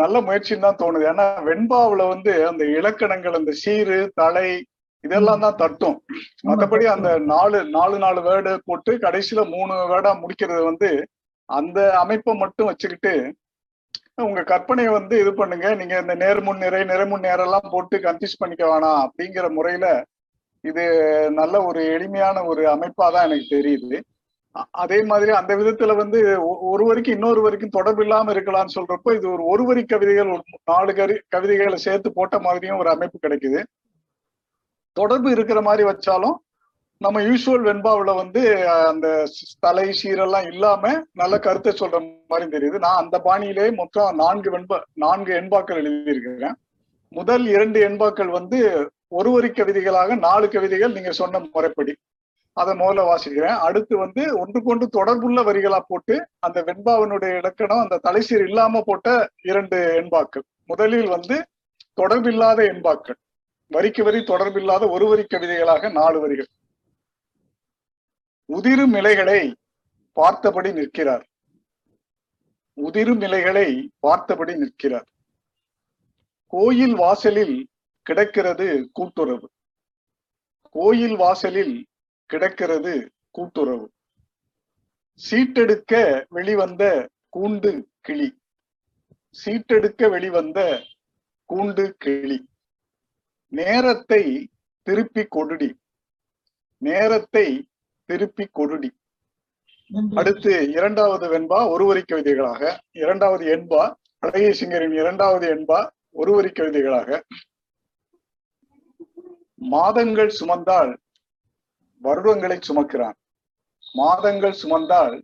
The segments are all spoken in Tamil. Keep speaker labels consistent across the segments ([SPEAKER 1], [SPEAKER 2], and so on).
[SPEAKER 1] நல்ல முயற்சின்னு தான் தோணுது. ஏன்னா வெண்பாவுல வந்து அந்த இலக்கணங்கள் அந்த சீரு தலை இதெல்லாம் தான் தட்டும். மத்தபடி அந்த நாலு நாலு நாலு வேர்டு போட்டு கடைசியில மூணு வேர்டா முடிக்கிறது வந்து அந்த அமைப்பை மட்டும் வச்சுக்கிட்டு உங்க கற்பனையை வந்து இது பண்ணுங்க. நீங்க இந்த நேர்முன் நிறை நிறைமுன் நேரெல்லாம் போட்டு கன்ஃபியூஸ் பண்ணிக்க வேணாம் அப்படிங்கிற முறையில இது நல்ல ஒரு எளிமையான ஒரு அமைப்பா தான் எனக்கு தெரியுது. அதே மாதிரி அந்த விதத்துல வந்து ஒருவருக்கு ஒரு இன்னொரு வரைக்கும் தொடர்பு இல்லாம இருக்கலாம்னு சொல்றப்போ இது ஒரு ஒரு வரி கவிதைகள் ஒரு நாலு கரி கவிதைகளை சேர்த்து போட்ட மாதிரியும் ஒரு அமைப்பு கிடைக்குது. தொடர்பு இருக்கிற மாதிரி வச்சாலும் நம்ம யூஸ்வல் வெண்பாவில் வந்து அந்த தலை சீரெல்லாம் இல்லாம நல்ல கருத்தை சொல்ற மாதிரி தெரியுது. நான் அந்த பாணியிலே மொத்தம் நான்கு வெண்பா நான்கு எண்பாக்கள் எழுதியிருக்கிறேன். முதல் இரண்டு எண்பாக்கள் வந்து ஒரு வரி கவிதைகளாக நாலு கவிதைகள் நீங்க சொன்ன முறைப்படி. அதை முதல்ல வாசிக்கிறேன். அடுத்து வந்து ஒன்றுக்கொண்டு தொடர்புள்ள வரிகளா போட்டு அந்த வெண்பாவினுடைய இலக்கணம் அந்த தலைசீர் இல்லாம போட்ட இரண்டு எண்பாக்கள் முதலில் வந்து தொடர்பில்லாத எண்பாக்கள் வரிக்கு வரி தொடர்பில்லாத ஒரு வரி கவிதைகளாக நாலு வரிகள். உதிரும் இலைகளை பார்த்தபடி நிற்கிறார். உதிரும் இலைகளை பார்த்தபடி நிற்கிறார். கோயில் வாசலில் கிடக்கிறது கூட்டுறவு. கோயில் வாசலில் கிடக்கிறது கூட்டுறவு. சீட்டெடுக்க வெளிவந்த கூண்டு கிளி. சீட்டெடுக்க வெளிவந்த கூண்டு கிளி. நேரத்தை திருப்பி கொடுடி. நேரத்தை திருப்பி கொடுடி. அடுத்து இரண்டாவது வெண்பா ஒரு வரி கவிதைகளாக. இரண்டாவது என்பா அழகிய சிங்கரின் இரண்டாவது என்பா ஒரு வரி கவிதைகளாக. மாதங்கள் சுமந்தால் வருடங்களை சுமக்கிறான். மாதங்கள் சுமந்தால்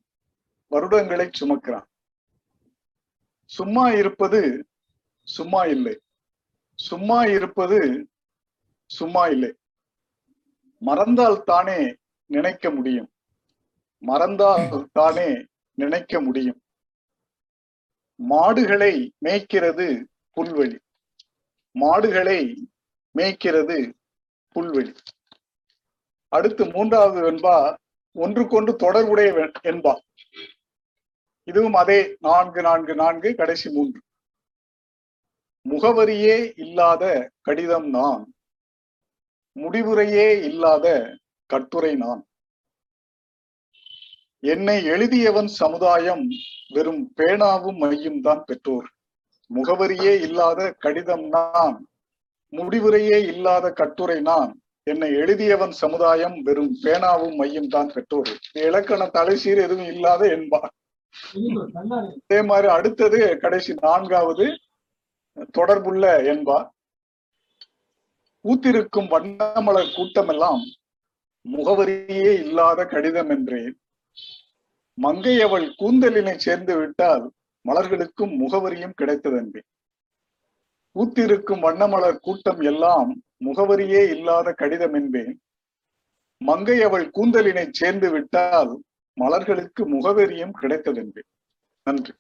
[SPEAKER 1] வருடங்களை சுமக்கிறான். சும்மா இருப்பது சும்மா இல்லை. சும்மா இருப்பது சும்மா இல்லை. மறந்தால் தானே நினைக்க முடியும். மறந்தால் தானே நினைக்க முடியும். மாடுகளை மேய்க்கிறது புல்வெளி. மாடுகளை மேய்க்கிறது புல்வெளி. அடுத்து மூன்றாவது வெண்பா ஒன்றுக்கொன்று தொடர்புடைய என்பா. இதுவும் அதே நான்கு நான்கு நான்கு கடைசி மூன்று. முகவரியே இல்லாத கடிதம் நான் முடிவுரையே இல்லாத கட்டுரை நான். என்னை எழுதியவன் சமுதாயம் வெறும் பேனாவும் மையும் தான் பெற்றோர். முகவரியே இல்லாத கடிதம் நான் முடிவுரையே இல்லாத கட்டுரை நான். என்னை எழுதியவன் சமுதாயம் வெறும் பேனாவும் மையும் தான் பெற்றோர். இலக்கண தலைசீர் எதுவும் இல்லாத என்பா அதே மாதிரி அடுத்தது கடைசி நான்காவது தொடர்புள்ள என்பா பூத்திருக்கும் வண்ணமலர் கூட்டமெல்லாம் முகவரியே இல்லாத கடிதம் என்றேன். மங்கை அவள் கூந்தலினை சேர்ந்து விட்டால் மலர்களுக்கும் முகவரியும் கிடைத்ததென்பேன் பூத்திருக்கும் வண்ணமலர் கூட்டம் எல்லாம் முகவரியே இல்லாத கடிதம் என்பேன். மங்கை அவள் கூந்தலினை சேர்ந்து விட்டால் மலர்களுக்கு முகவரியும் கிடைத்ததென்பேன். நன்றி.